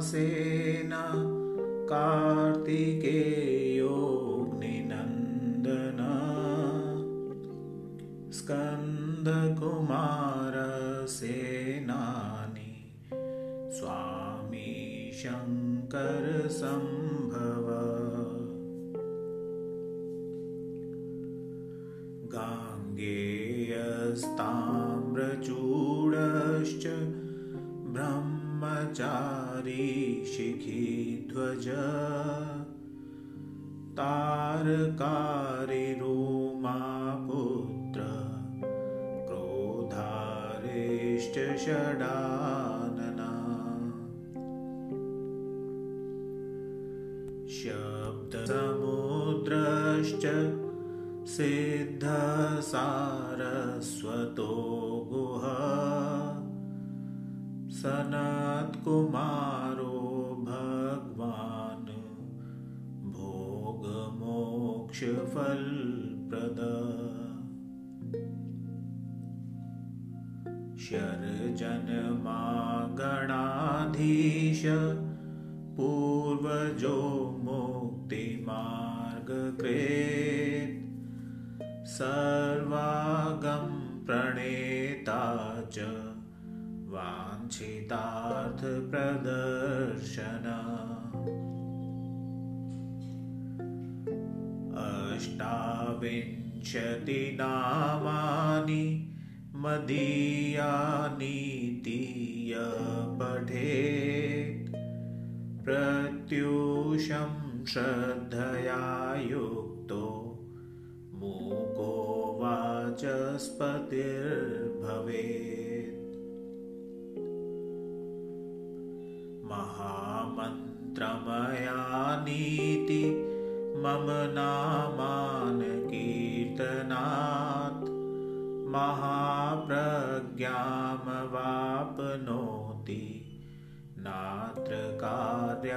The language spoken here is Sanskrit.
सेना कार्तिकेयोग्निनन्दन स्कन्दकुमारसेनानि स्वामी शङ्करसम्भव। गाङ्गेयस्ताम्रचूडश्च ब्रह्मचारी शिखिध्वज। तारकारिरोमापुत्र क्रोधारेश्च षडानना। शब्दसमुद्रश्च सिद्धसारस्वतो गुह सनत्कुमारो भगवान् भोगमोक्षफलप्रद। शरजनमागणाधीश पूर्वजो मुक्तिमार्गकृत् सर्वागं प्रणेता च वाञ्छितार्थप्रदर्शन। अष्टाविंशतिनामानि मदीयानीतीय पठेत् प्रत्यूषं श्रद्धया युक्तो मूको वाचस्पतिर्भवेत् महामन्त्रमयानीति मम नामान् कीर्तनात् महाप्रज्ञामवाप्नोति नात्र कार्याविचारणा